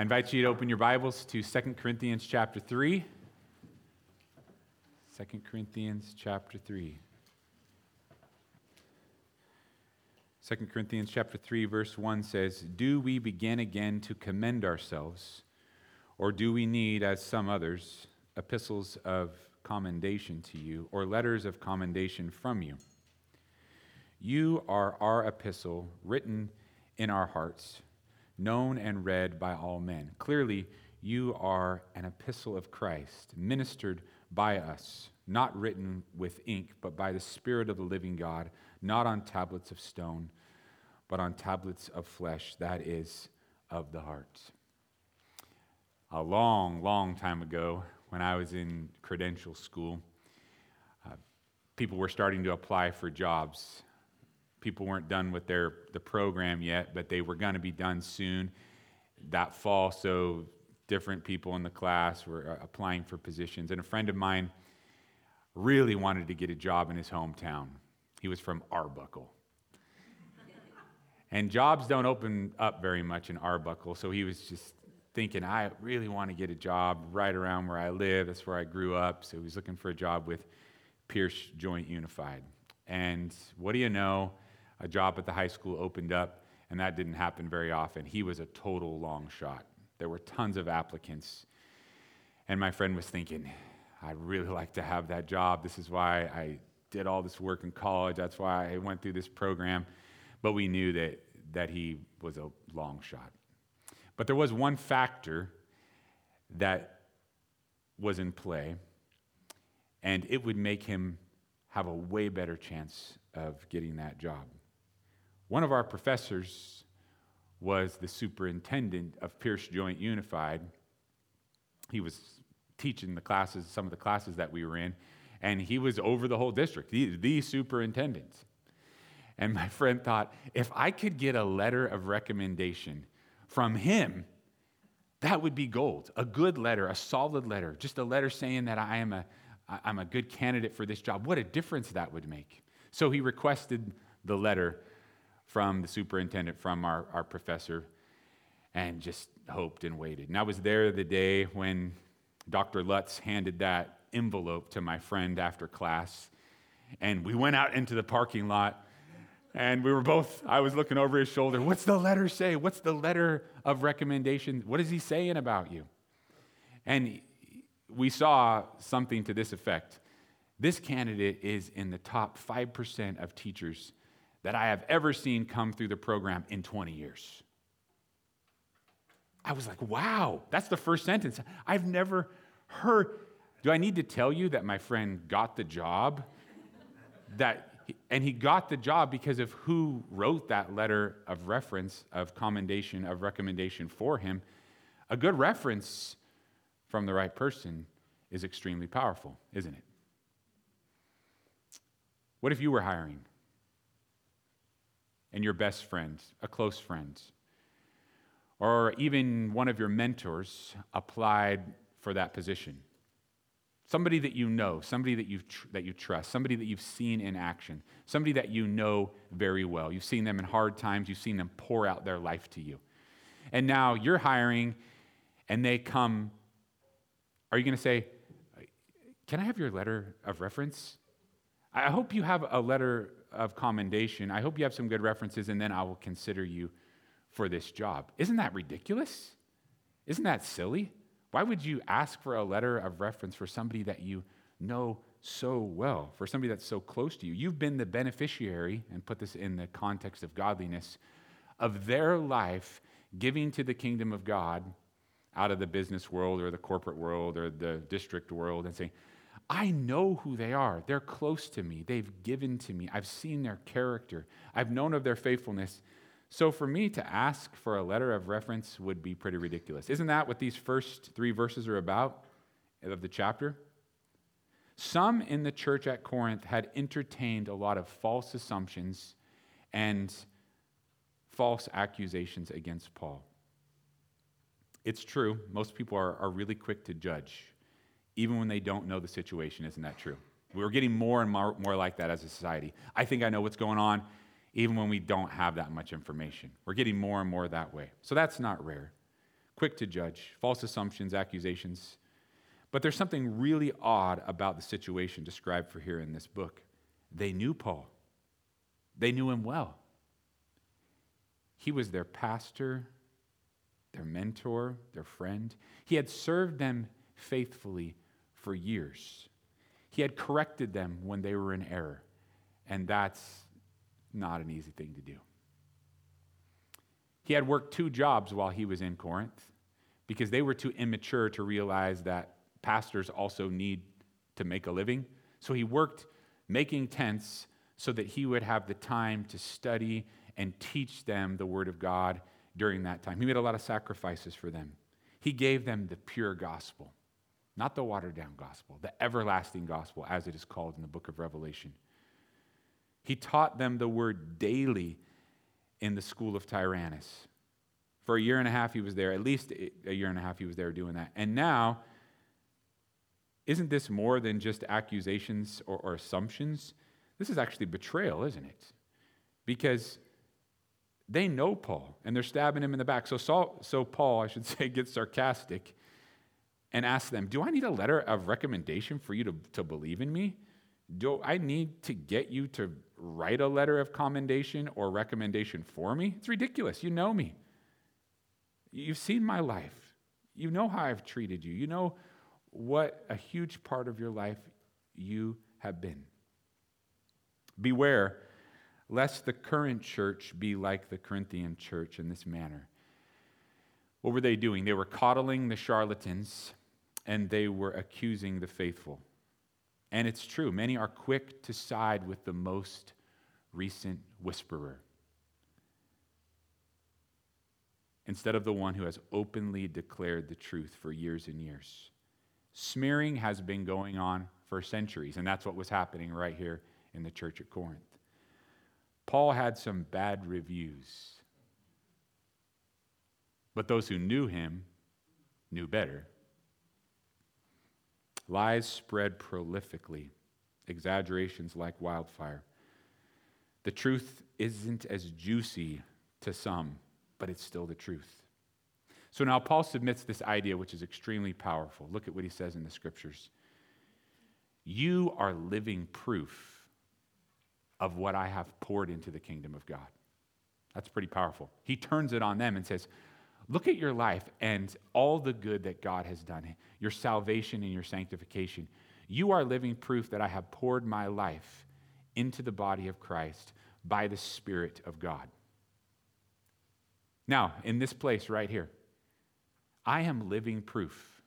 I invite you to open your Bibles to 2 Corinthians chapter 3. 2 Corinthians chapter 3. 2 Corinthians chapter 3 verse 1 says, "Do we begin again to commend ourselves, or do we need as some others epistles of commendation to you or letters of commendation from you? You are our epistle written in our hearts." Known and read by all men. Clearly, you are an epistle of Christ, ministered by us, not written with ink, but by the Spirit of the living God, not on tablets of stone, but on tablets of flesh, that is, of the heart. A long, long time ago, when I was in credential school, uh, people were starting to apply for jobs people weren't done with their the program yet, but they were going to be done soon that fall. So different people in the class were uh, applying for positions, and a friend of mine really wanted to get a job in his hometown. He was from Arbuckle. and jobs don't open up very much in Arbuckle, so he was just thinking, I really want to get a job right around where I live. That's where I grew up. So he was looking for a job with Pierce Joint Unified. And what do you know? A job at the high school opened up, and that didn't happen very often. He was a total long shot. There were tons of applicants. And my friend was thinking, I'd really like to have that job. This is why I did all this work in college. That's why I went through this program. But we knew that, that he was a long shot. But there was one factor that was in play, and it would make him have a way better chance of getting that job. One of our professors was the superintendent of Pierce Joint Unified. He was teaching the classes, some of the classes that we were in, and he was over the whole district, the, the superintendent. And my friend thought, if I could get a letter of recommendation from him, that would be gold. A good letter, a solid letter, just a letter saying that I am a, I'm a good candidate for this job. What a difference that would make. So he requested the letter from the superintendent, from our, our professor, and just hoped and waited. And I was there the day when Dr. Lutz handed that envelope to my friend after class. And we went out into the parking lot, and we were both, I was looking over his shoulder. What's the letter say? What's the letter of recommendation? What is he saying about you? And we saw something to this effect. This candidate is in the top 5% of teachers that I have ever seen come through the program in 20 years. I was like, wow, that's the first sentence. I've never heard. Do I need to tell you that my friend got the job? that and he got the job because of who wrote that letter of reference, of commendation, of recommendation for him. A good reference from the right person is extremely powerful, isn't it? What if you were hiring? And your best friend, a close friend, or even one of your mentors applied for that position. Somebody that you know, somebody that, you tr- that you trust, somebody that you've seen in action, somebody that you know very well. You've seen them in hard times, you've seen them pour out their life to you. And now you're hiring, and they come. Are you going to say, Can I have your letter of reference? I hope you have a letter of commendation. I hope you have some good references, and then I will consider you for this job. Isn't that ridiculous? Isn't that silly? Why would you ask for a letter of reference for somebody that you know so well, for somebody that's so close to you? You've been the beneficiary, and put this in the context of godliness, of their life giving to the kingdom of God out of the business world or the corporate world or the district world and saying, I know who they are. They're close to me. They've given to me. I've seen their character. I've known of their faithfulness. So for me to ask for a letter of reference would be pretty ridiculous. Isn't that what these first three verses are about of the chapter? Some in the church at Corinth had entertained a lot of false assumptions and false accusations against Paul. It's true, most people are, are really quick to judge even when they don't know the situation. Isn't that true? We're getting more and more, more like that as a society. I think I know what's going on, even when we don't have that much information. We're getting more and more that way. So that's not rare. quick to judge, false assumptions, accusations. But there's something really odd about the situation described for here in this book. They knew Paul, they knew him well. He was their pastor, their mentor, their friend. He had served them faithfully for years. He had corrected them when they were in error, and that's not an easy thing to do. He had worked two jobs while he was in Corinth because they were too immature to realize that pastors also need to make a living. So he worked making tents so that he would have the time to study and teach them the Word of God during that time. He made a lot of sacrifices for them. He gave them the pure gospel, not the watered down gospel, the everlasting gospel, as it is called in the book of Revelation. He taught them the word daily in the school of Tyrannus. For a year and a half, he was there, at least a year and a half, he was there doing that. And now, isn't this more than just accusations or, or assumptions? This is actually betrayal, isn't it? Because they know Paul and they're stabbing him in the back. So, Saul, so Paul, I should say, gets sarcastic and ask them, Do I need a letter of recommendation for you to, to believe in me? Do I need to get you to write a letter of commendation or recommendation for me? It's ridiculous. You know me. You've seen my life. You know how I've treated you. You know what a huge part of your life you have been. Beware lest the current church be like the Corinthian church in this manner. What were they doing? They were coddling the charlatans and they were accusing the faithful. And it's true, many are quick to side with the most recent whisperer instead of the one who has openly declared the truth for years and years. Smearing has been going on for centuries, and that's what was happening right here in the church at Corinth. Paul had some bad reviews, but those who knew him knew better. Lies spread prolifically, exaggerations like wildfire. The truth isn't as juicy to some, but it's still the truth. So now Paul submits this idea, which is extremely powerful. Look at what he says in the scriptures. You are living proof of what I have poured into the kingdom of God. That's pretty powerful. He turns it on them and says, Look at your life and all the good that God has done, your salvation and your sanctification. You are living proof that I have poured my life into the body of Christ by the Spirit of God. Now, in this place right here, I am living proof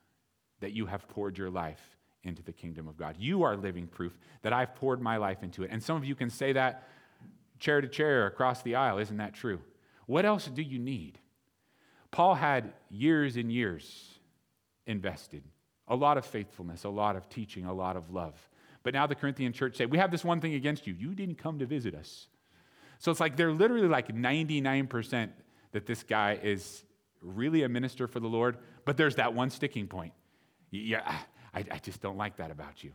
that you have poured your life into the kingdom of God. You are living proof that I've poured my life into it. And some of you can say that chair to chair across the aisle. Isn't that true? What else do you need? Paul had years and years invested, a lot of faithfulness, a lot of teaching, a lot of love. But now the Corinthian church say, We have this one thing against you. You didn't come to visit us. So it's like they're literally like 99% that this guy is really a minister for the Lord, but there's that one sticking point. Yeah, I, I just don't like that about you.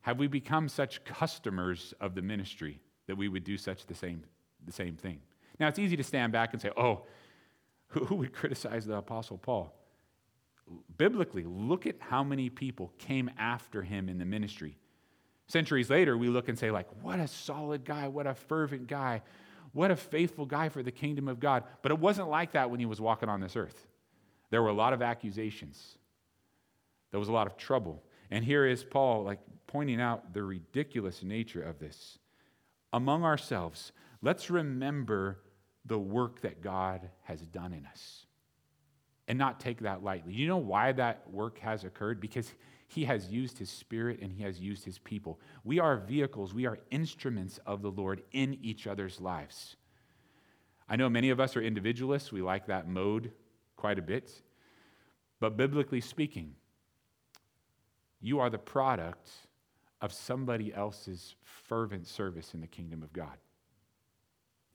Have we become such customers of the ministry that we would do such the same, the same thing? Now, it's easy to stand back and say, oh, who would criticize the Apostle Paul? Biblically, look at how many people came after him in the ministry. Centuries later, we look and say, like, what a solid guy, what a fervent guy, what a faithful guy for the kingdom of God. But it wasn't like that when he was walking on this earth. There were a lot of accusations. There was a lot of trouble. And here is Paul like pointing out the ridiculous nature of this. Among ourselves, let's remember the work that God has done in us and not take that lightly. You know why that work has occurred? Because he has used his spirit and he has used his people. We are vehicles, we are instruments of the Lord in each other's lives. I know many of us are individualists, we like that mode quite a bit. But biblically speaking, you are the product of somebody else's fervent service in the kingdom of God.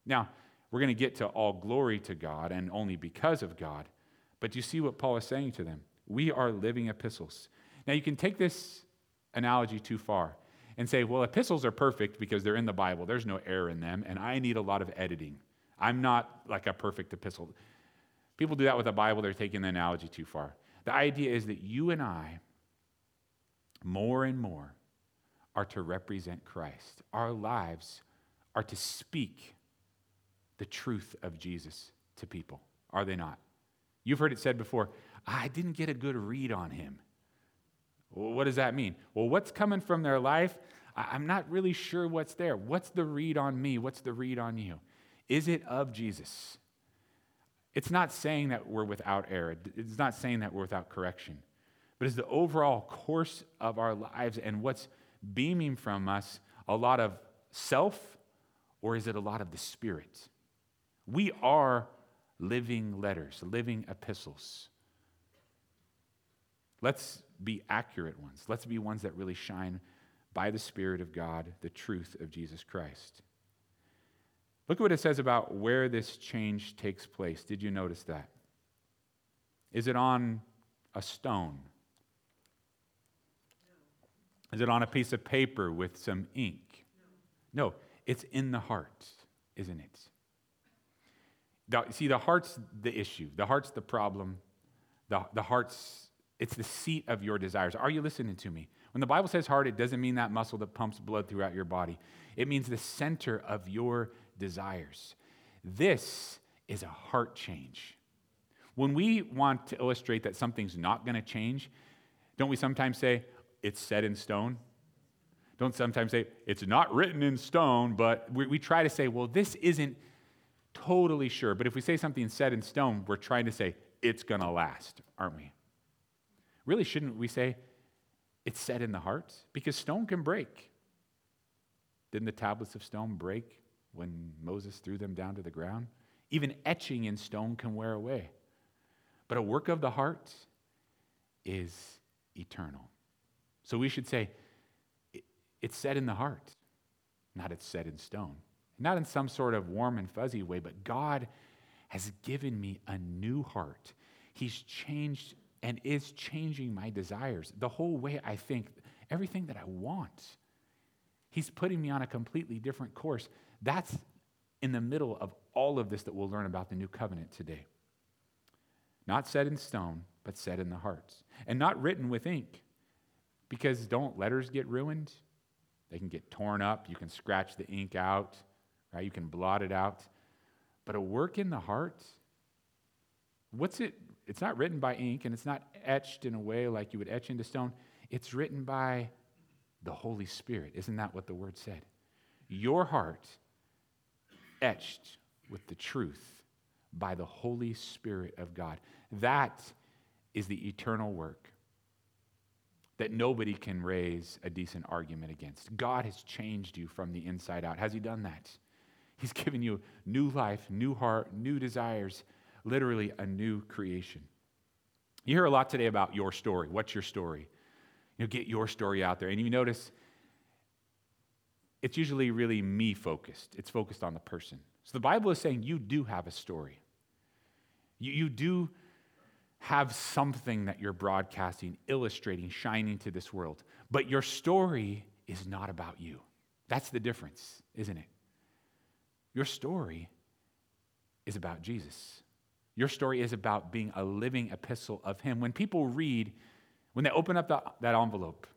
Now, we're going to get to all glory to God and only because of God. But you see what Paul is saying to them? We are living epistles. Now, you can take this analogy too far and say, well, epistles are perfect because they're in the Bible. There's no error in them, and I need a lot of editing. I'm not like a perfect epistle. People do that with the Bible, they're taking the analogy too far. The idea is that you and I, more and more, are to represent Christ. Our lives are to speak the truth of Jesus to people, are they not? You've heard it said before I didn't get a good read on him. Well, what does that mean? Well, what's coming from their life? I'm not really sure what's there. What's the read on me? What's the read on you? Is it of Jesus? It's not saying that we're without error, it's not saying that we're without correction, but is the overall course of our lives and what's beaming from us a lot of self or is it a lot of the Spirit? We are living letters, living epistles. Let's be accurate ones. Let's be ones that really shine by the Spirit of God the truth of Jesus Christ. Look at what it says about where this change takes place. Did you notice that? Is it on a stone? Is it on a piece of paper with some ink? No, it's in the heart, isn't it? The, see, the heart's the issue, the heart's the problem, the, the heart's, it's the seat of your desires. Are you listening to me? When the Bible says heart, it doesn't mean that muscle that pumps blood throughout your body. It means the center of your desires. This is a heart change. When we want to illustrate that something's not going to change, don't we sometimes say, it's set in stone? Don't sometimes say, it's not written in stone, but we, we try to say, well, this isn't totally sure. But if we say something set in stone, we're trying to say, it's going to last, aren't we? Really, shouldn't we say, it's set in the heart? Because stone can break. Didn't the tablets of stone break when Moses threw them down to the ground. Even etching in stone can wear away. But a work of the heart is eternal. So we should say, it's set in the heart, not it's set in stone. Not in some sort of warm and fuzzy way, but God has given me a new heart. He's changed and is changing my desires, the whole way I think, everything that I want. He's putting me on a completely different course. That's in the middle of all of this that we'll learn about the new covenant today. Not set in stone, but set in the hearts. And not written with ink. Because don't letters get ruined? They can get torn up. You can scratch the ink out, right? You can blot it out. But a work in the heart, what's it? It's not written by ink and it's not etched in a way like you would etch into stone. It's written by the Holy Spirit. Isn't that what the word said? Your heart etched with the truth by the Holy Spirit of God. That is the eternal work that nobody can raise a decent argument against. God has changed you from the inside out. Has He done that? He's given you new life, new heart, new desires, literally a new creation. You hear a lot today about your story. What's your story? You know, get your story out there. And you notice it's usually really me focused, it's focused on the person. So the Bible is saying you do have a story. You, you do have something that you're broadcasting, illustrating, shining to this world. But your story is not about you. That's the difference, isn't it? Your story is about Jesus. Your story is about being a living epistle of Him. When people read, when they open up the, that envelope,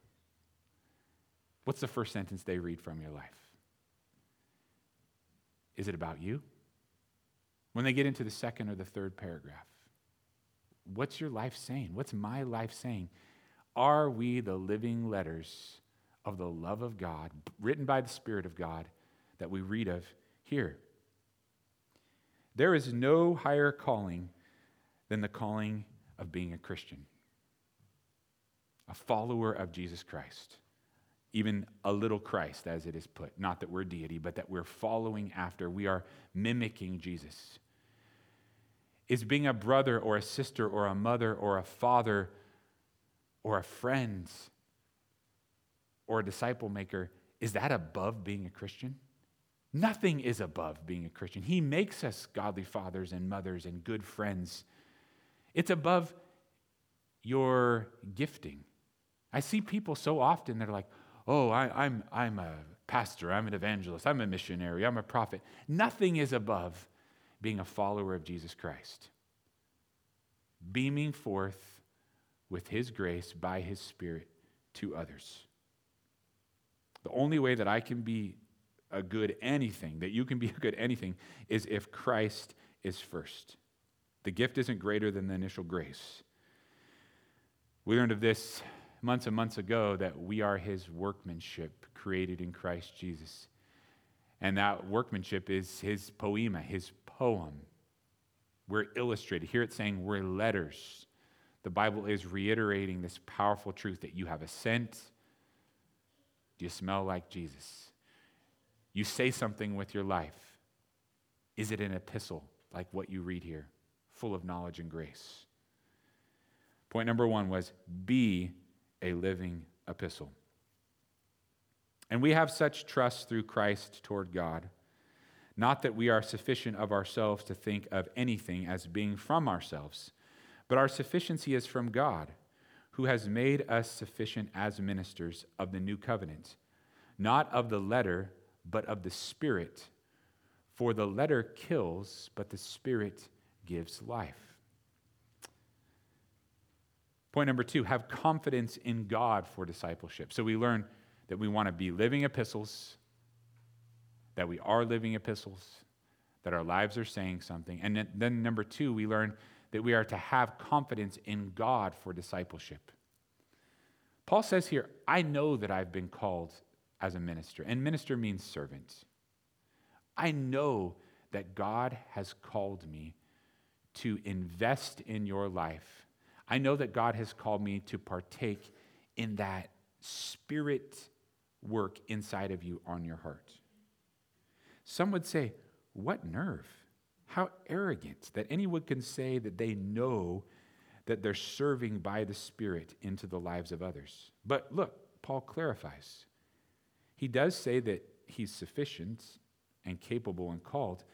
What's the first sentence they read from your life? Is it about you? When they get into the second or the third paragraph, what's your life saying? What's my life saying? Are we the living letters of the love of God, written by the Spirit of God, that we read of here? There is no higher calling than the calling of being a Christian, a follower of Jesus Christ even a little Christ, as it is put. Not that we're deity, but that we're following after. We are mimicking Jesus. Is being a brother or a sister or a mother or a father or a friend or a disciple maker, is that above being a Christian? Nothing is above being a Christian. He makes us godly fathers and mothers and good friends. It's above your gifting. I see people so often that are like, oh, I, I'm, I'm a pastor, I'm an evangelist, I'm a missionary, I'm a prophet. Nothing is above being a follower of Jesus Christ. beaming forth with His grace by His Spirit to others. The only way that I can be a good anything, that you can be a good anything, is if Christ is first. The gift isn't greater than the initial grace. We learned of this months and months ago that we are his workmanship created in Christ Jesus. And that workmanship is his poema, his poem. We're illustrated. Here it's saying we're letters. The Bible is reiterating this powerful truth that you have a scent. Do you smell like Jesus? You say something with your life. Is it an epistle like what you read here, full of knowledge and grace? Point number one was be a living epistle. And we have such trust through Christ toward God. Not that we are sufficient of ourselves to think of anything as being from ourselves, but our sufficiency is from God, who has made us sufficient as ministers of the new covenant, not of the letter, but of the Spirit. For the letter kills, but the Spirit gives life. Point number two have confidence in God for discipleship. So we learn that we want to be living epistles, that we are living epistles, that our lives are saying something. And then, number two, we learn that we are to have confidence in God for discipleship. Paul says here, I know that I've been called as a minister, and minister means servant. I know that God has called me to invest in your life I know that God has called me to partake in that spirit work inside of you on your heart. Some would say, What nerve? How arrogant that anyone can say that they know that they're serving by the Spirit into the lives of others. But look, Paul clarifies. He does say that he's sufficient and capable and called,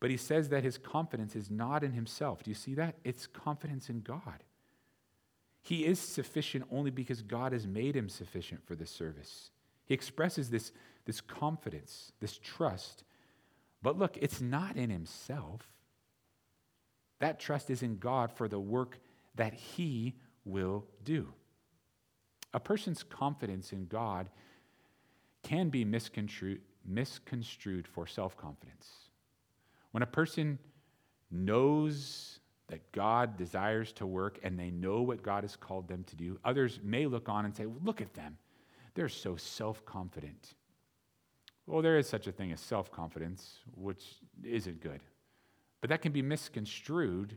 but he says that his confidence is not in himself. Do you see that? It's confidence in God. He is sufficient only because God has made him sufficient for this service. He expresses this, this confidence, this trust. But look, it's not in himself. That trust is in God for the work that he will do. A person's confidence in God can be misconstrued, misconstrued for self confidence. When a person knows that God desires to work and they know what God has called them to do. Others may look on and say, well, Look at them. They're so self confident. Well, there is such a thing as self confidence, which isn't good. But that can be misconstrued.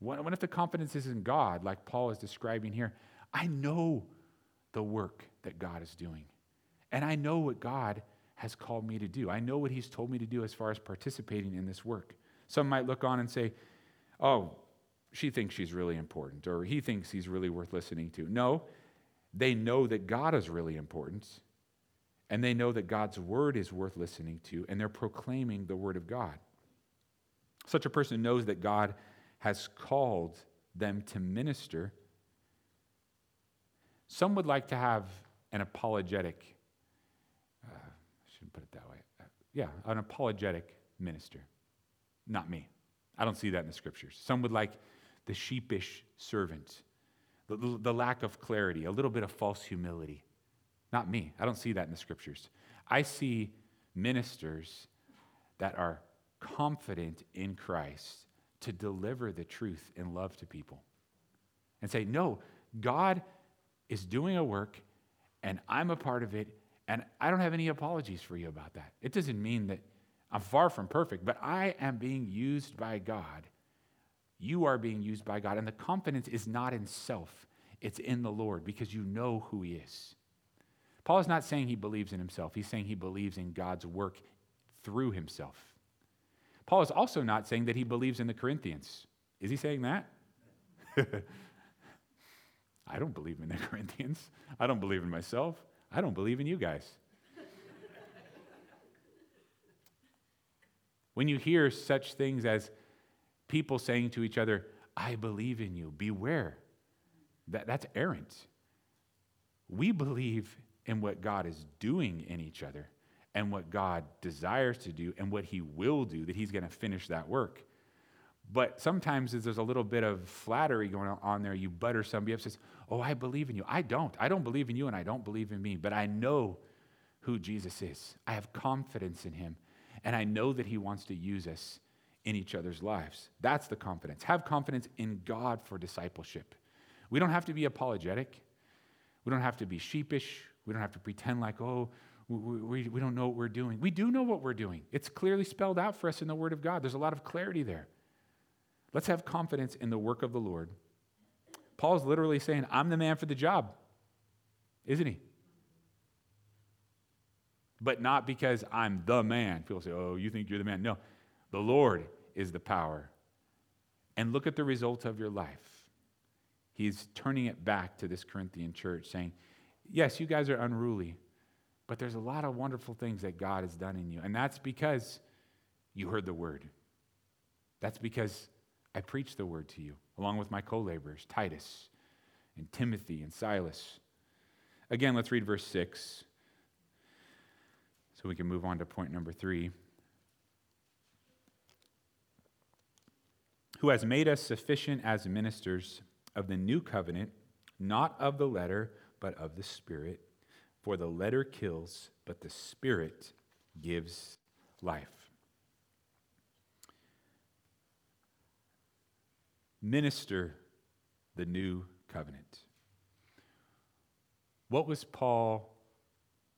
What, if the confidence is in God, like Paul is describing here? I know the work that God is doing, and I know what God has called me to do. I know what He's told me to do as far as participating in this work. Some might look on and say, oh, she thinks she's really important, or he thinks he's really worth listening to. No, they know that God is really important, and they know that God's word is worth listening to, and they're proclaiming the word of God. Such a person knows that God has called them to minister. Some would like to have an apologetic, put it that way. Uh, yeah, an apologetic minister. Not me. I don't see that in the scriptures. Some would like the sheepish servant, the, the lack of clarity, a little bit of false humility. Not me. I don't see that in the scriptures. I see ministers that are confident in Christ to deliver the truth in love to people and say, No, God is doing a work and I'm a part of it, and I don't have any apologies for you about that. It doesn't mean that I'm far from perfect, but I am being used by God. You are being used by God. And the confidence is not in self, it's in the Lord because you know who He is. Paul is not saying he believes in himself, he's saying he believes in God's work through himself. Paul is also not saying that he believes in the Corinthians. Is he saying that? I don't believe in the Corinthians. I don't believe in myself. I don't believe in you guys. When you hear such things as people saying to each other, I believe in you, beware, that, that's errant. We believe in what God is doing in each other and what God desires to do and what He will do, that He's going to finish that work. But sometimes there's a little bit of flattery going on there. You butter somebody up, says, Oh, I believe in you. I don't. I don't believe in you, and I don't believe in me. But I know who Jesus is. I have confidence in him, and I know that he wants to use us in each other's lives. That's the confidence. Have confidence in God for discipleship. We don't have to be apologetic, we don't have to be sheepish, we don't have to pretend like, oh, we, we, we don't know what we're doing. We do know what we're doing. It's clearly spelled out for us in the Word of God. There's a lot of clarity there. Let's have confidence in the work of the Lord. Paul's literally saying, I'm the man for the job, isn't he? But not because I'm the man. People say, oh, you think you're the man. No, the Lord is the power. And look at the result of your life. He's turning it back to this Corinthian church, saying, Yes, you guys are unruly, but there's a lot of wonderful things that God has done in you. And that's because you heard the word. That's because I preached the word to you, along with my co laborers, Titus and Timothy and Silas. Again, let's read verse 6 so we can move on to point number three. Who has made us sufficient as ministers of the new covenant, not of the letter, but of the Spirit. For the letter kills, but the Spirit gives life. Minister the new covenant. What was Paul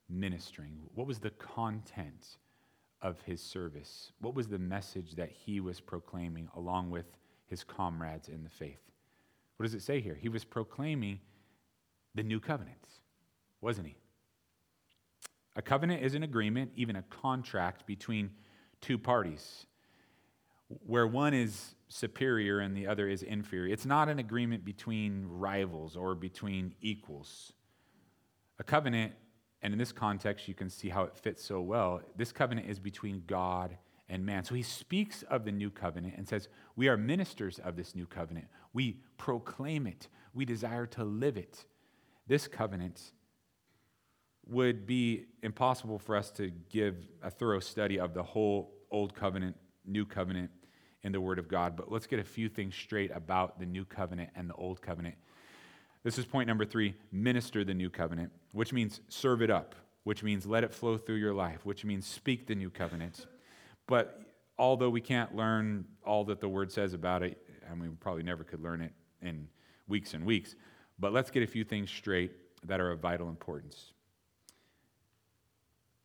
ministering? What was the content of his service? What was the message that he was proclaiming along with his comrades in the faith? What does it say here? He was proclaiming the new covenant, wasn't he? A covenant is an agreement, even a contract between two parties where one is superior and the other is inferior. It's not an agreement between rivals or between equals. A covenant, and in this context, you can see how it fits so well. This covenant is between God and man. So he speaks of the new covenant and says, We are ministers of this new covenant. We proclaim it, we desire to live it. This covenant would be impossible for us to give a thorough study of the whole Old Covenant, New Covenant in the Word of God. But let's get a few things straight about the new covenant and the old covenant. This is point number three minister the new covenant, which means serve it up, which means let it flow through your life, which means speak the new covenant. But although we can't learn all that the Word says about it, and we probably never could learn it in weeks and weeks, but let's get a few things straight that are of vital importance.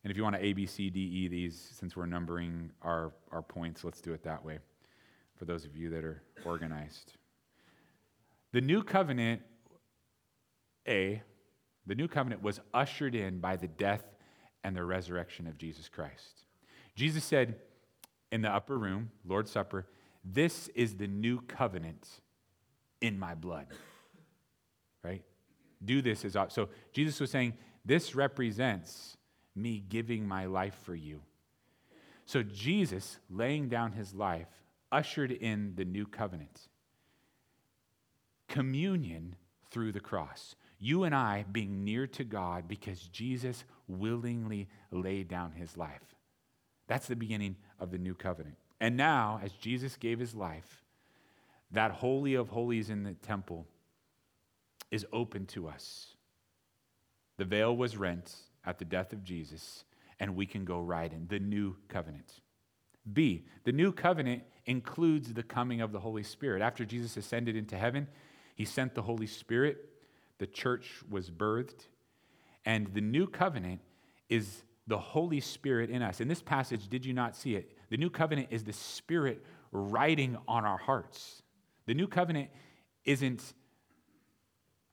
And if you want to A, B, C, D, E these, since we're numbering our, our points, let's do it that way for those of you that are organized. The new covenant, A, the new covenant was ushered in by the death and the resurrection of Jesus Christ. Jesus said in the upper room, Lord's Supper, This is the new covenant in my blood. Right? Do this as so Jesus was saying, This represents me giving my life for you. So Jesus laying down his life ushered in the new covenant. Communion through the cross. You and I being near to God because Jesus willingly laid down his life. That's the beginning of the new covenant. And now, as Jesus gave his life, that Holy of Holies in the temple is open to us. The veil was rent at the death of Jesus, and we can go right in the new covenant. B, the new covenant includes the coming of the Holy Spirit. After Jesus ascended into heaven, he sent the Holy Spirit. The church was birthed. And the new covenant is the Holy Spirit in us. In this passage, did you not see it? The new covenant is the Spirit writing on our hearts. The new covenant isn't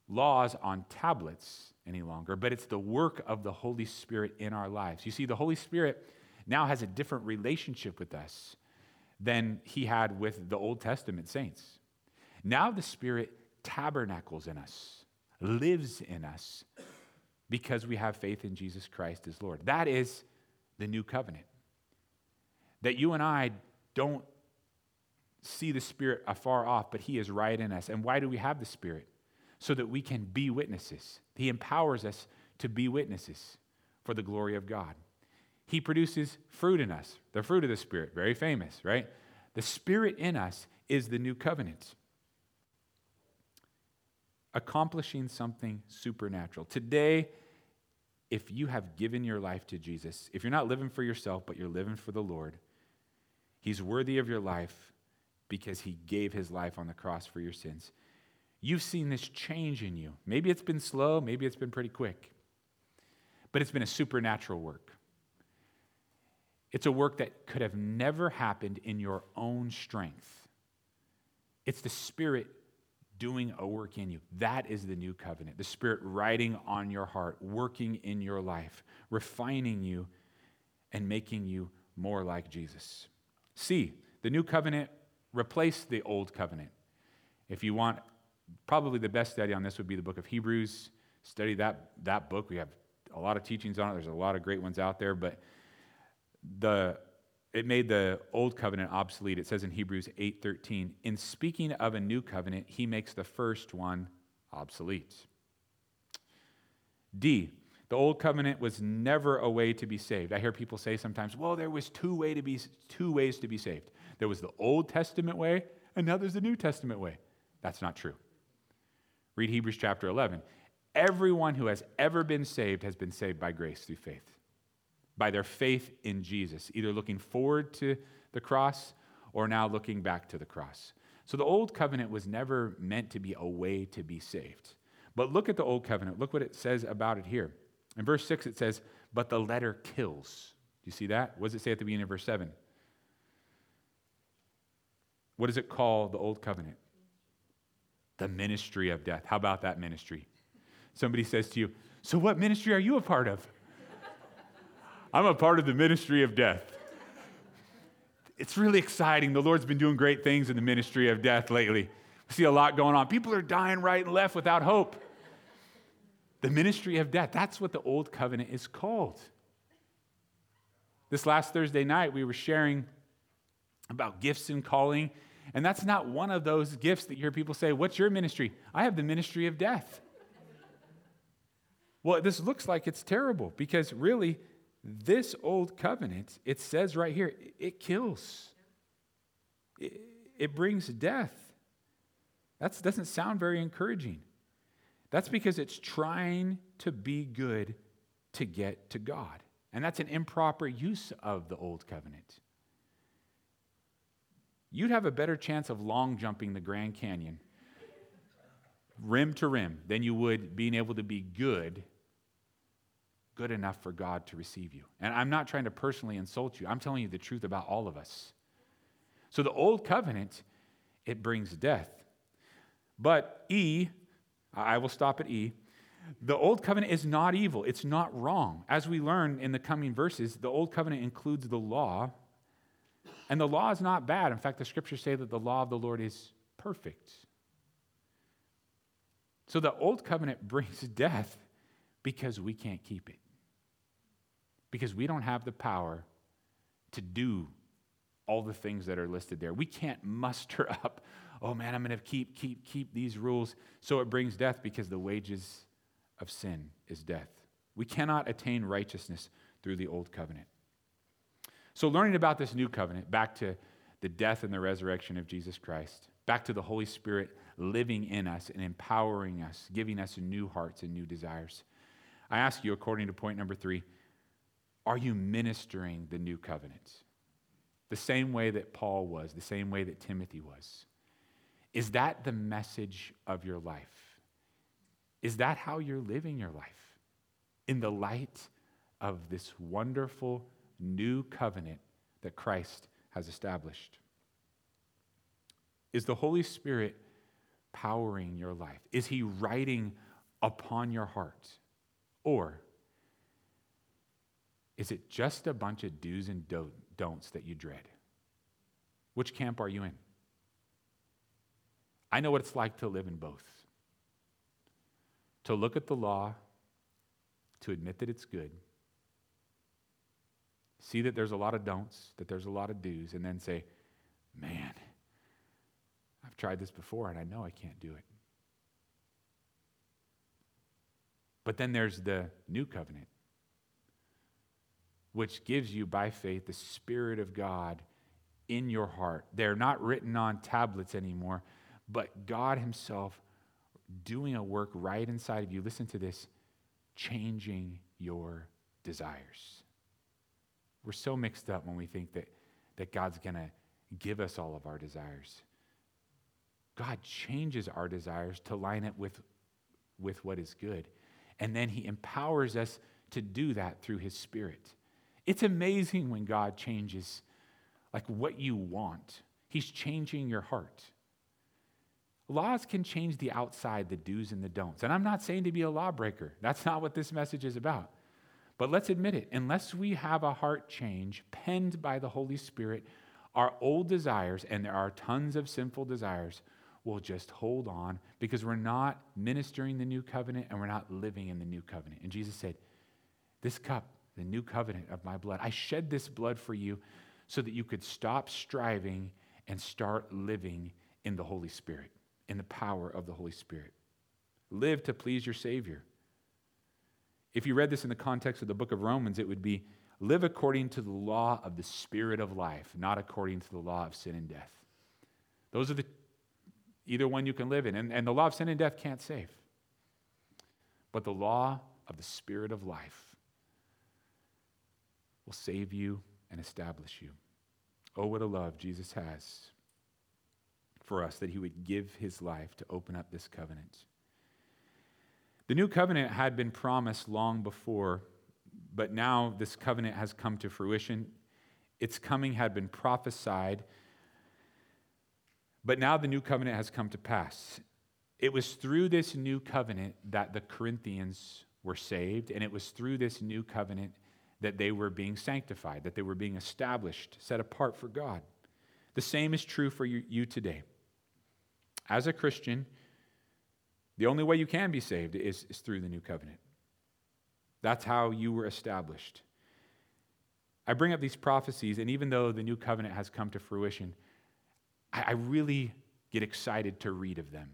laws on tablets any longer, but it's the work of the Holy Spirit in our lives. You see, the Holy Spirit now has a different relationship with us than he had with the Old Testament saints. Now the Spirit tabernacles in us, lives in us, because we have faith in Jesus Christ as Lord. That is the new covenant. That you and I don't see the Spirit afar off, but He is right in us. And why do we have the Spirit? So that we can be witnesses. He empowers us to be witnesses for the glory of God. He produces fruit in us, the fruit of the Spirit, very famous, right? The Spirit in us is the new covenant accomplishing something supernatural. Today, if you have given your life to Jesus, if you're not living for yourself, but you're living for the Lord, He's worthy of your life because He gave His life on the cross for your sins. You've seen this change in you. Maybe it's been slow, maybe it's been pretty quick, but it's been a supernatural work. It's a work that could have never happened in your own strength. It's the Spirit doing a work in you. That is the new covenant. The Spirit writing on your heart, working in your life, refining you, and making you more like Jesus. See, the new covenant replaced the old covenant. If you want, probably the best study on this would be the book of Hebrews. Study that, that book. We have a lot of teachings on it. There's a lot of great ones out there, but the it made the old covenant obsolete. It says in Hebrews 8:13, "In speaking of a new covenant, he makes the first one obsolete." D, the old covenant was never a way to be saved. I hear people say sometimes, "Well, there was two way to be two ways to be saved. There was the Old Testament way, and now there's the New Testament way." That's not true. Read Hebrews chapter 11. Everyone who has ever been saved has been saved by grace through faith by their faith in Jesus, either looking forward to the cross or now looking back to the cross. So the old covenant was never meant to be a way to be saved. But look at the old covenant. Look what it says about it here. In verse 6, it says, But the letter kills. Do you see that? What does it say at the beginning of verse 7? What does it call the old covenant? The ministry of death. How about that ministry? Somebody says to you, So what ministry are you a part of? I'm a part of the ministry of death. It's really exciting. The Lord's been doing great things in the ministry of death lately. We see a lot going on. People are dying right and left without hope. The ministry of death, that's what the old covenant is called. This last Thursday night, we were sharing about gifts and calling, and that's not one of those gifts that you hear people say, What's your ministry? I have the ministry of death. Well, this looks like it's terrible because really, this old covenant, it says right here, it kills, it, it brings death. That doesn't sound very encouraging. That's because it's trying to be good to get to God. And that's an improper use of the old covenant. You'd have a better chance of long jumping the Grand Canyon, rim to rim, than you would being able to be good good enough for God to receive you. And I'm not trying to personally insult you, I'm telling you the truth about all of us. So the old covenant, it brings death. But E, I will stop at E. The old covenant is not evil. It's not wrong. As we learn in the coming verses, the old covenant includes the law. And the law is not bad. In fact, the scriptures say that the law of the Lord is perfect. So the old covenant brings death because we can't keep it because we don't have the power to do all the things that are listed there. We can't muster up, oh man, I'm going to keep, keep, keep these rules. So it brings death because the wages of sin is death. We cannot attain righteousness through the old covenant. So, learning about this new covenant, back to the death and the resurrection of Jesus Christ, back to the Holy Spirit living in us and empowering us, giving us new hearts and new desires. I ask you, according to point number three, are you ministering the new covenant? The same way that Paul was, the same way that Timothy was. Is that the message of your life? Is that how you're living your life? In the light of this wonderful new covenant that Christ has established? Is the Holy Spirit powering your life? Is He writing upon your heart? Or is it just a bunch of do's and don'ts that you dread? Which camp are you in? I know what it's like to live in both. To look at the law, to admit that it's good, see that there's a lot of don'ts, that there's a lot of do's, and then say, man, I've tried this before and I know I can't do it. But then there's the new covenant which gives you by faith the Spirit of God in your heart. They're not written on tablets anymore, but God Himself doing a work right inside of you. Listen to this changing your desires. We're so mixed up when we think that, that God's going to give us all of our desires. God changes our desires to line up with, with what is good. And then He empowers us to do that through His Spirit. It's amazing when God changes like what you want. He's changing your heart. Laws can change the outside, the do's and the don'ts. And I'm not saying to be a lawbreaker. That's not what this message is about. But let's admit it, unless we have a heart change penned by the Holy Spirit, our old desires, and there are tons of sinful desires, will just hold on because we're not ministering the new covenant and we're not living in the new covenant. And Jesus said, This cup, the new covenant of my blood, I shed this blood for you so that you could stop striving and start living in the Holy Spirit, in the power of the Holy Spirit. Live to please your Savior. If you read this in the context of the book of Romans, it would be live according to the law of the Spirit of life, not according to the law of sin and death. Those are the either one you can live in. And, and the law of sin and death can't save. But the law of the Spirit of life will save you and establish you. Oh, what a love Jesus has for us that he would give his life to open up this covenant. The new covenant had been promised long before, but now this covenant has come to fruition. Its coming had been prophesied but now the new covenant has come to pass. It was through this new covenant that the Corinthians were saved, and it was through this new covenant that they were being sanctified, that they were being established, set apart for God. The same is true for you, today. As a Christian, the only way you can be saved is, is through the new covenant. That's how you were established. I bring up these prophecies, and even though the new covenant has come to fruition, I, I really get excited to read of them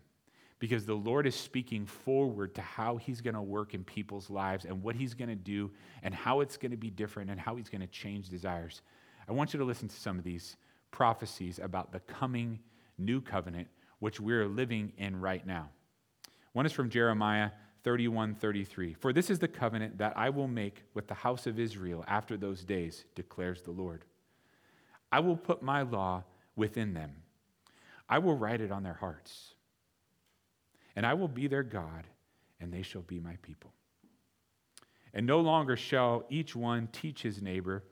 because the Lord is speaking forward to how He's going to work in people's lives and what He's going to do and how it's going to be different and how He's going to change desires. I want you to listen to some of these prophecies about the coming new covenant, which we're living in right now. One is from Jeremiah 31 33. For this is the covenant that I will make with the house of Israel after those days, declares the Lord. I will put my law within them I will write it on their hearts. And I will be their God, and they shall be my people. And no longer shall each one teach his neighbor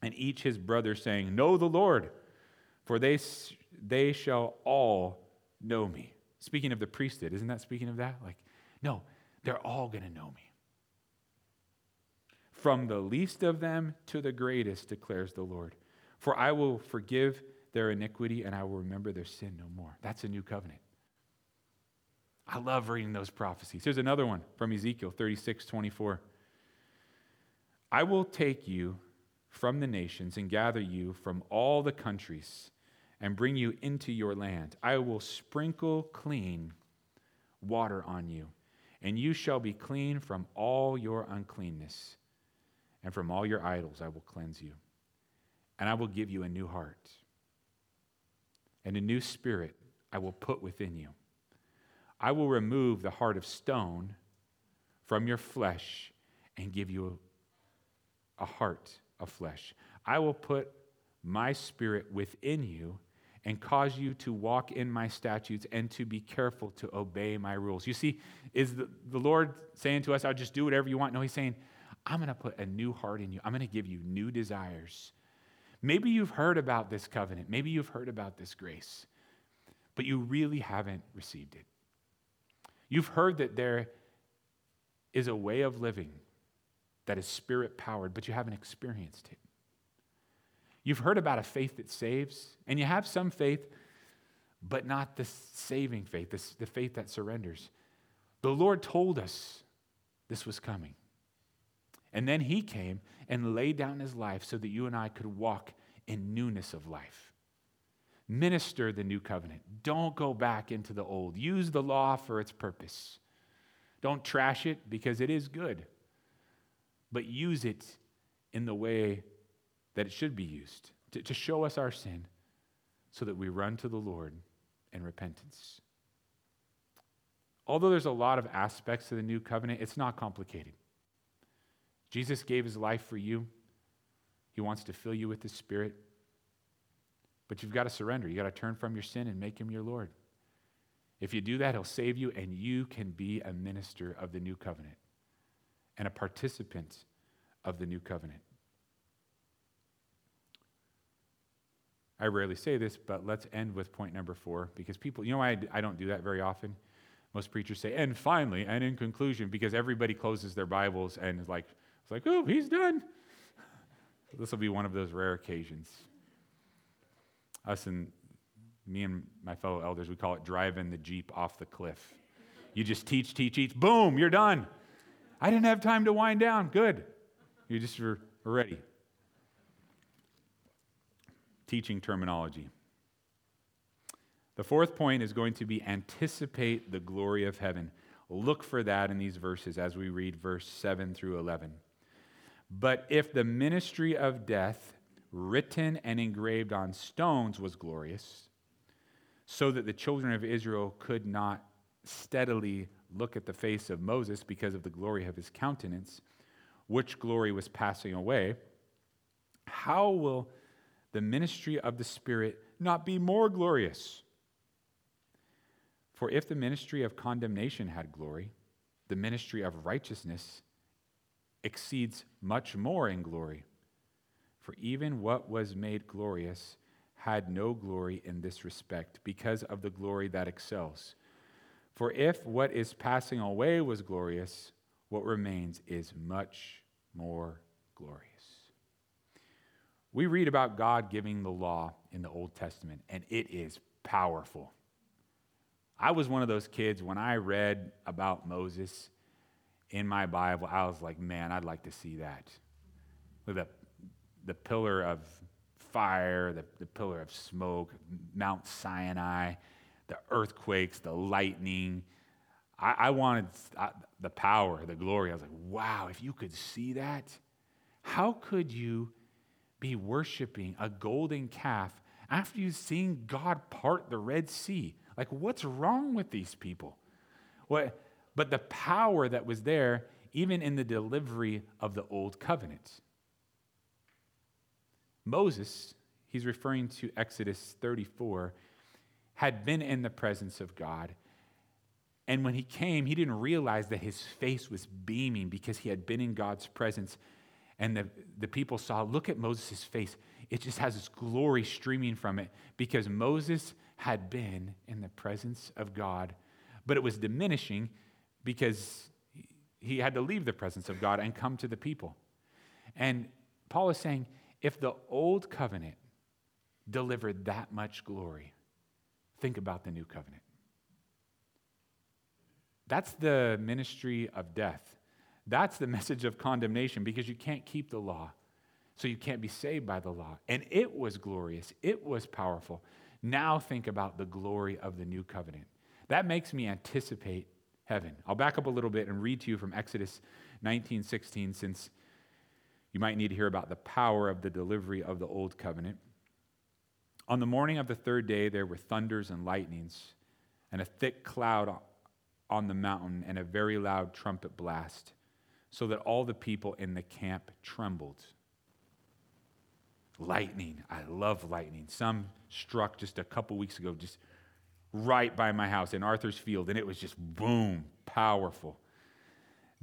and each his brother, saying, Know the Lord, for they, they shall all know me. Speaking of the priesthood, isn't that speaking of that? Like, no, they're all going to know me. From the least of them to the greatest, declares the Lord. For I will forgive their iniquity and I will remember their sin no more. That's a new covenant. I love reading those prophecies. Here's another one from Ezekiel 36 24. I will take you from the nations and gather you from all the countries and bring you into your land. I will sprinkle clean water on you, and you shall be clean from all your uncleanness, and from all your idols I will cleanse you. And I will give you a new heart and a new spirit I will put within you. I will remove the heart of stone from your flesh and give you a, a heart of flesh. I will put my spirit within you and cause you to walk in my statutes and to be careful to obey my rules. You see, is the, the Lord saying to us, I'll just do whatever you want? No, He's saying, I'm going to put a new heart in you. I'm going to give you new desires. Maybe you've heard about this covenant. Maybe you've heard about this grace, but you really haven't received it. You've heard that there is a way of living that is spirit powered, but you haven't experienced it. You've heard about a faith that saves, and you have some faith, but not the saving faith, the faith that surrenders. The Lord told us this was coming. And then he came and laid down his life so that you and I could walk in newness of life. Minister the new covenant. Don't go back into the old. Use the law for its purpose. Don't trash it because it is good, but use it in the way that it should be used to, to show us our sin, so that we run to the Lord in repentance. Although there's a lot of aspects to the new covenant, it's not complicated. Jesus gave his life for you. He wants to fill you with the spirit. But you've got to surrender. You've got to turn from your sin and make him your Lord. If you do that, he'll save you, and you can be a minister of the new covenant and a participant of the new covenant. I rarely say this, but let's end with point number four because people, you know why I, don't do that very often? Most preachers say, and finally, and in conclusion, because everybody closes their Bibles and is like, it's like, oh, he's done. This will be one of those rare occasions. Us and me and my fellow elders, we call it driving the Jeep off the cliff. You just teach, teach, teach, boom, you're done. I didn't have time to wind down. Good. You just were ready. Teaching terminology. The fourth point is going to be anticipate the glory of heaven. Look for that in these verses as we read verse 7 through 11. But if the ministry of death, written and engraved on stones, was glorious, so that the children of Israel could not steadily look at the face of Moses because of the glory of his countenance, which glory was passing away, how will the ministry of the Spirit not be more glorious? For if the ministry of condemnation had glory, the ministry of righteousness exceeds much more in glory. For even what was made glorious had no glory in this respect, because of the glory that excels. For if what is passing away was glorious, what remains is much more glorious. We read about God giving the law in the Old Testament, and it is powerful. I was one of those kids when I read about Moses in my Bible, I was like, man, I'd like to see that. The, the pillar of fire, the, the pillar of smoke, Mount Sinai, the earthquakes, the lightning. I, I wanted the power, the glory. I was like, wow, if you could see that, how could you be worshiping a golden calf after you've seen God part the Red Sea? Like, what's wrong with these people? What, but the power that was there, even in the delivery of the old covenant. Moses, he's referring to Exodus 34, had been in the presence of God. And when he came, he didn't realize that his face was beaming because he had been in God's presence. And the, the people saw, look at Moses' face. It just has this glory streaming from it because Moses had been in the presence of God, but it was diminishing because he had to leave the presence of God and come to the people. And Paul is saying, if the old covenant delivered that much glory, think about the new covenant. That's the ministry of death. That's the message of condemnation because you can't keep the law. So you can't be saved by the law. And it was glorious, it was powerful. Now think about the glory of the new covenant. That makes me anticipate heaven. I'll back up a little bit and read to you from Exodus 19 16, since you might need to hear about the power of the delivery of the old covenant. On the morning of the third day, there were thunders and lightnings, and a thick cloud on the mountain, and a very loud trumpet blast, so that all the people in the camp trembled. Lightning. I love lightning. Some struck just a couple weeks ago, just right by my house in Arthur's Field, and it was just boom, powerful.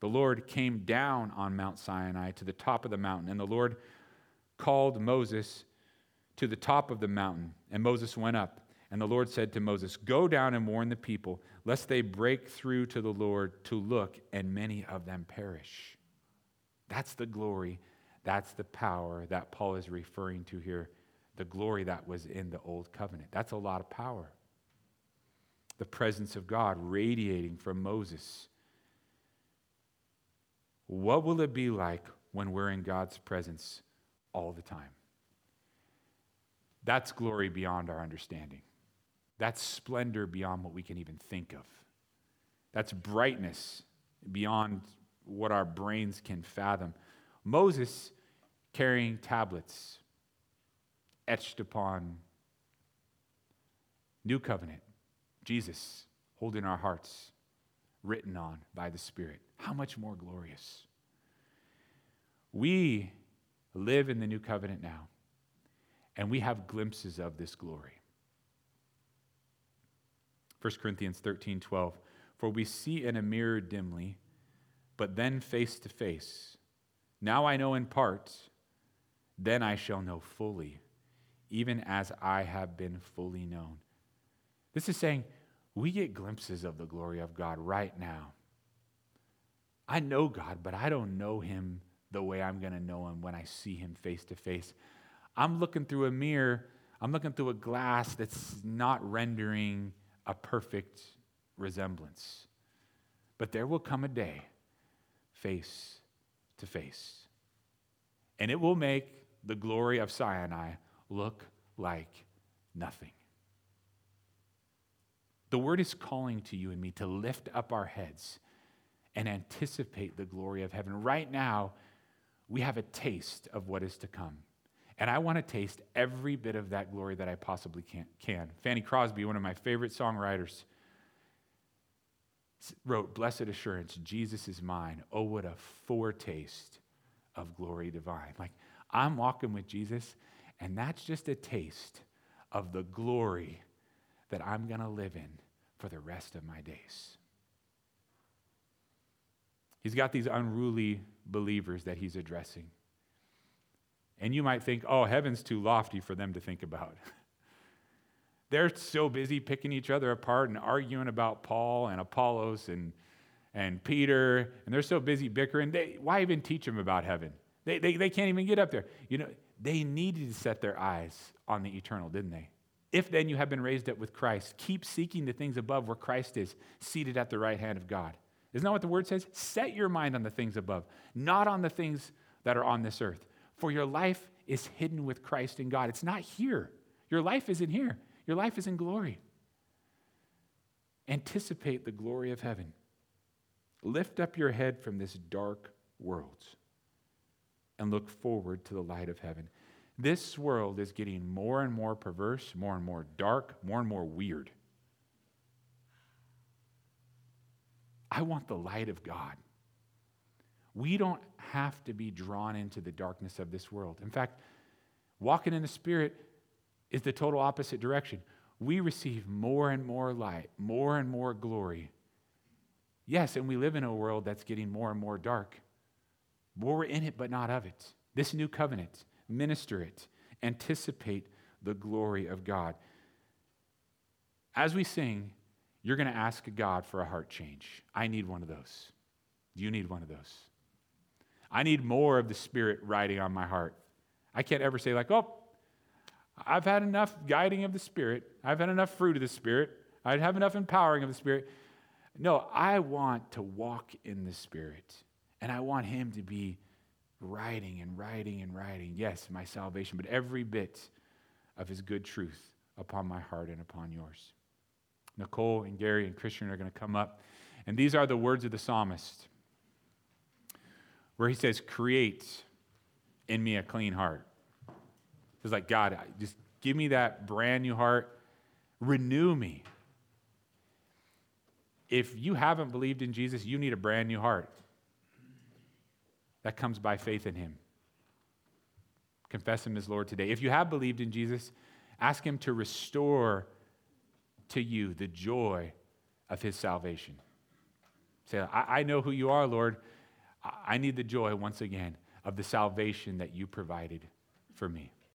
The Lord came down on Mount Sinai to the top of the mountain, and the Lord called Moses to the top of the mountain, and Moses went up. And the Lord said to Moses, Go down and warn the people, lest they break through to the Lord to look, and many of them perish. That's the glory, that's the power that Paul is referring to here the glory that was in the old covenant. That's a lot of power. the presence of God radiating from Moses. What will it be like when we're in God's presence all the time? That's glory beyond our understanding. That's splendor beyond what we can even think of. That's brightness beyond what our brains can fathom. Moses carrying tablets etched upon New covenant, Jesus holding our hearts, written on by the Spirit. How much more glorious? We live in the new covenant now, and we have glimpses of this glory. 1 Corinthians 13 12. For we see in a mirror dimly, but then face to face. Now I know in part, then I shall know fully, even as I have been fully known. This is saying we get glimpses of the glory of God right now. I know God, but I don't know him the way I'm going to know him when I see him face to face. I'm looking through a mirror, I'm looking through a glass that's not rendering a perfect resemblance. But there will come a day, face to face, and it will make the glory of Sinai look like nothing. The word is calling to you and me to lift up our heads and anticipate the glory of heaven. Right now, we have a taste of what is to come. And I want to taste every bit of that glory that I possibly can. can. Fanny Crosby, one of my favorite songwriters, wrote, Blessed assurance, Jesus is mine. Oh, what a foretaste of glory divine. Like, I'm walking with Jesus, and that's just a taste of the glory that I'm going to live in for the rest of my days. He's got these unruly believers that he's addressing. And you might think, oh, heaven's too lofty for them to think about. They're so busy picking each other apart and arguing about Paul and Apollos and, and Peter, and they're so busy bickering. They, why even teach them about heaven? They, they, they can't even get up there. You know, they needed to set their eyes on the eternal, didn't they? If then you have been raised up with Christ, keep seeking the things above where Christ is, seated at the right hand of God. Isn't that what the word says? Set your mind on the things above, not on the things that are on this earth. For your life is hidden with Christ in God. It's not here. Your life isn't here, your life is in glory. Anticipate the glory of heaven. Lift up your head from this dark world and look forward to the light of heaven. This world is getting more and more perverse, more and more dark, more and more weird. I want the light of God. We don't have to be drawn into the darkness of this world. In fact, walking in the Spirit is the total opposite direction. We receive more and more light, more and more glory. Yes, and we live in a world that's getting more and more dark. We're in it, but not of it. This new covenant minister it, anticipate the glory of God. As we sing, you're going to ask God for a heart change. I need one of those. You need one of those. I need more of the Spirit riding on my heart. I can't ever say, like, oh, I've had enough guiding of the Spirit. I've had enough fruit of the Spirit. I'd have enough empowering of the Spirit. No, I want to walk in the Spirit. And I want Him to be writing and writing and writing, yes, my salvation, but every bit of his good truth upon my heart and upon yours. Nicole and Gary and Christian are going to come up. And these are the words of the psalmist, where he says, Create in me a clean heart. It's like, God, just give me that brand new heart, renew me. If you haven't believed in Jesus, you need a brand new heart. That comes by faith in Him. Confess Him as Lord today. If you have believed in Jesus, ask Him to restore to you the joy of His salvation. Say, I, I know who you are, Lord. I need the joy once again of the salvation that you provided for me.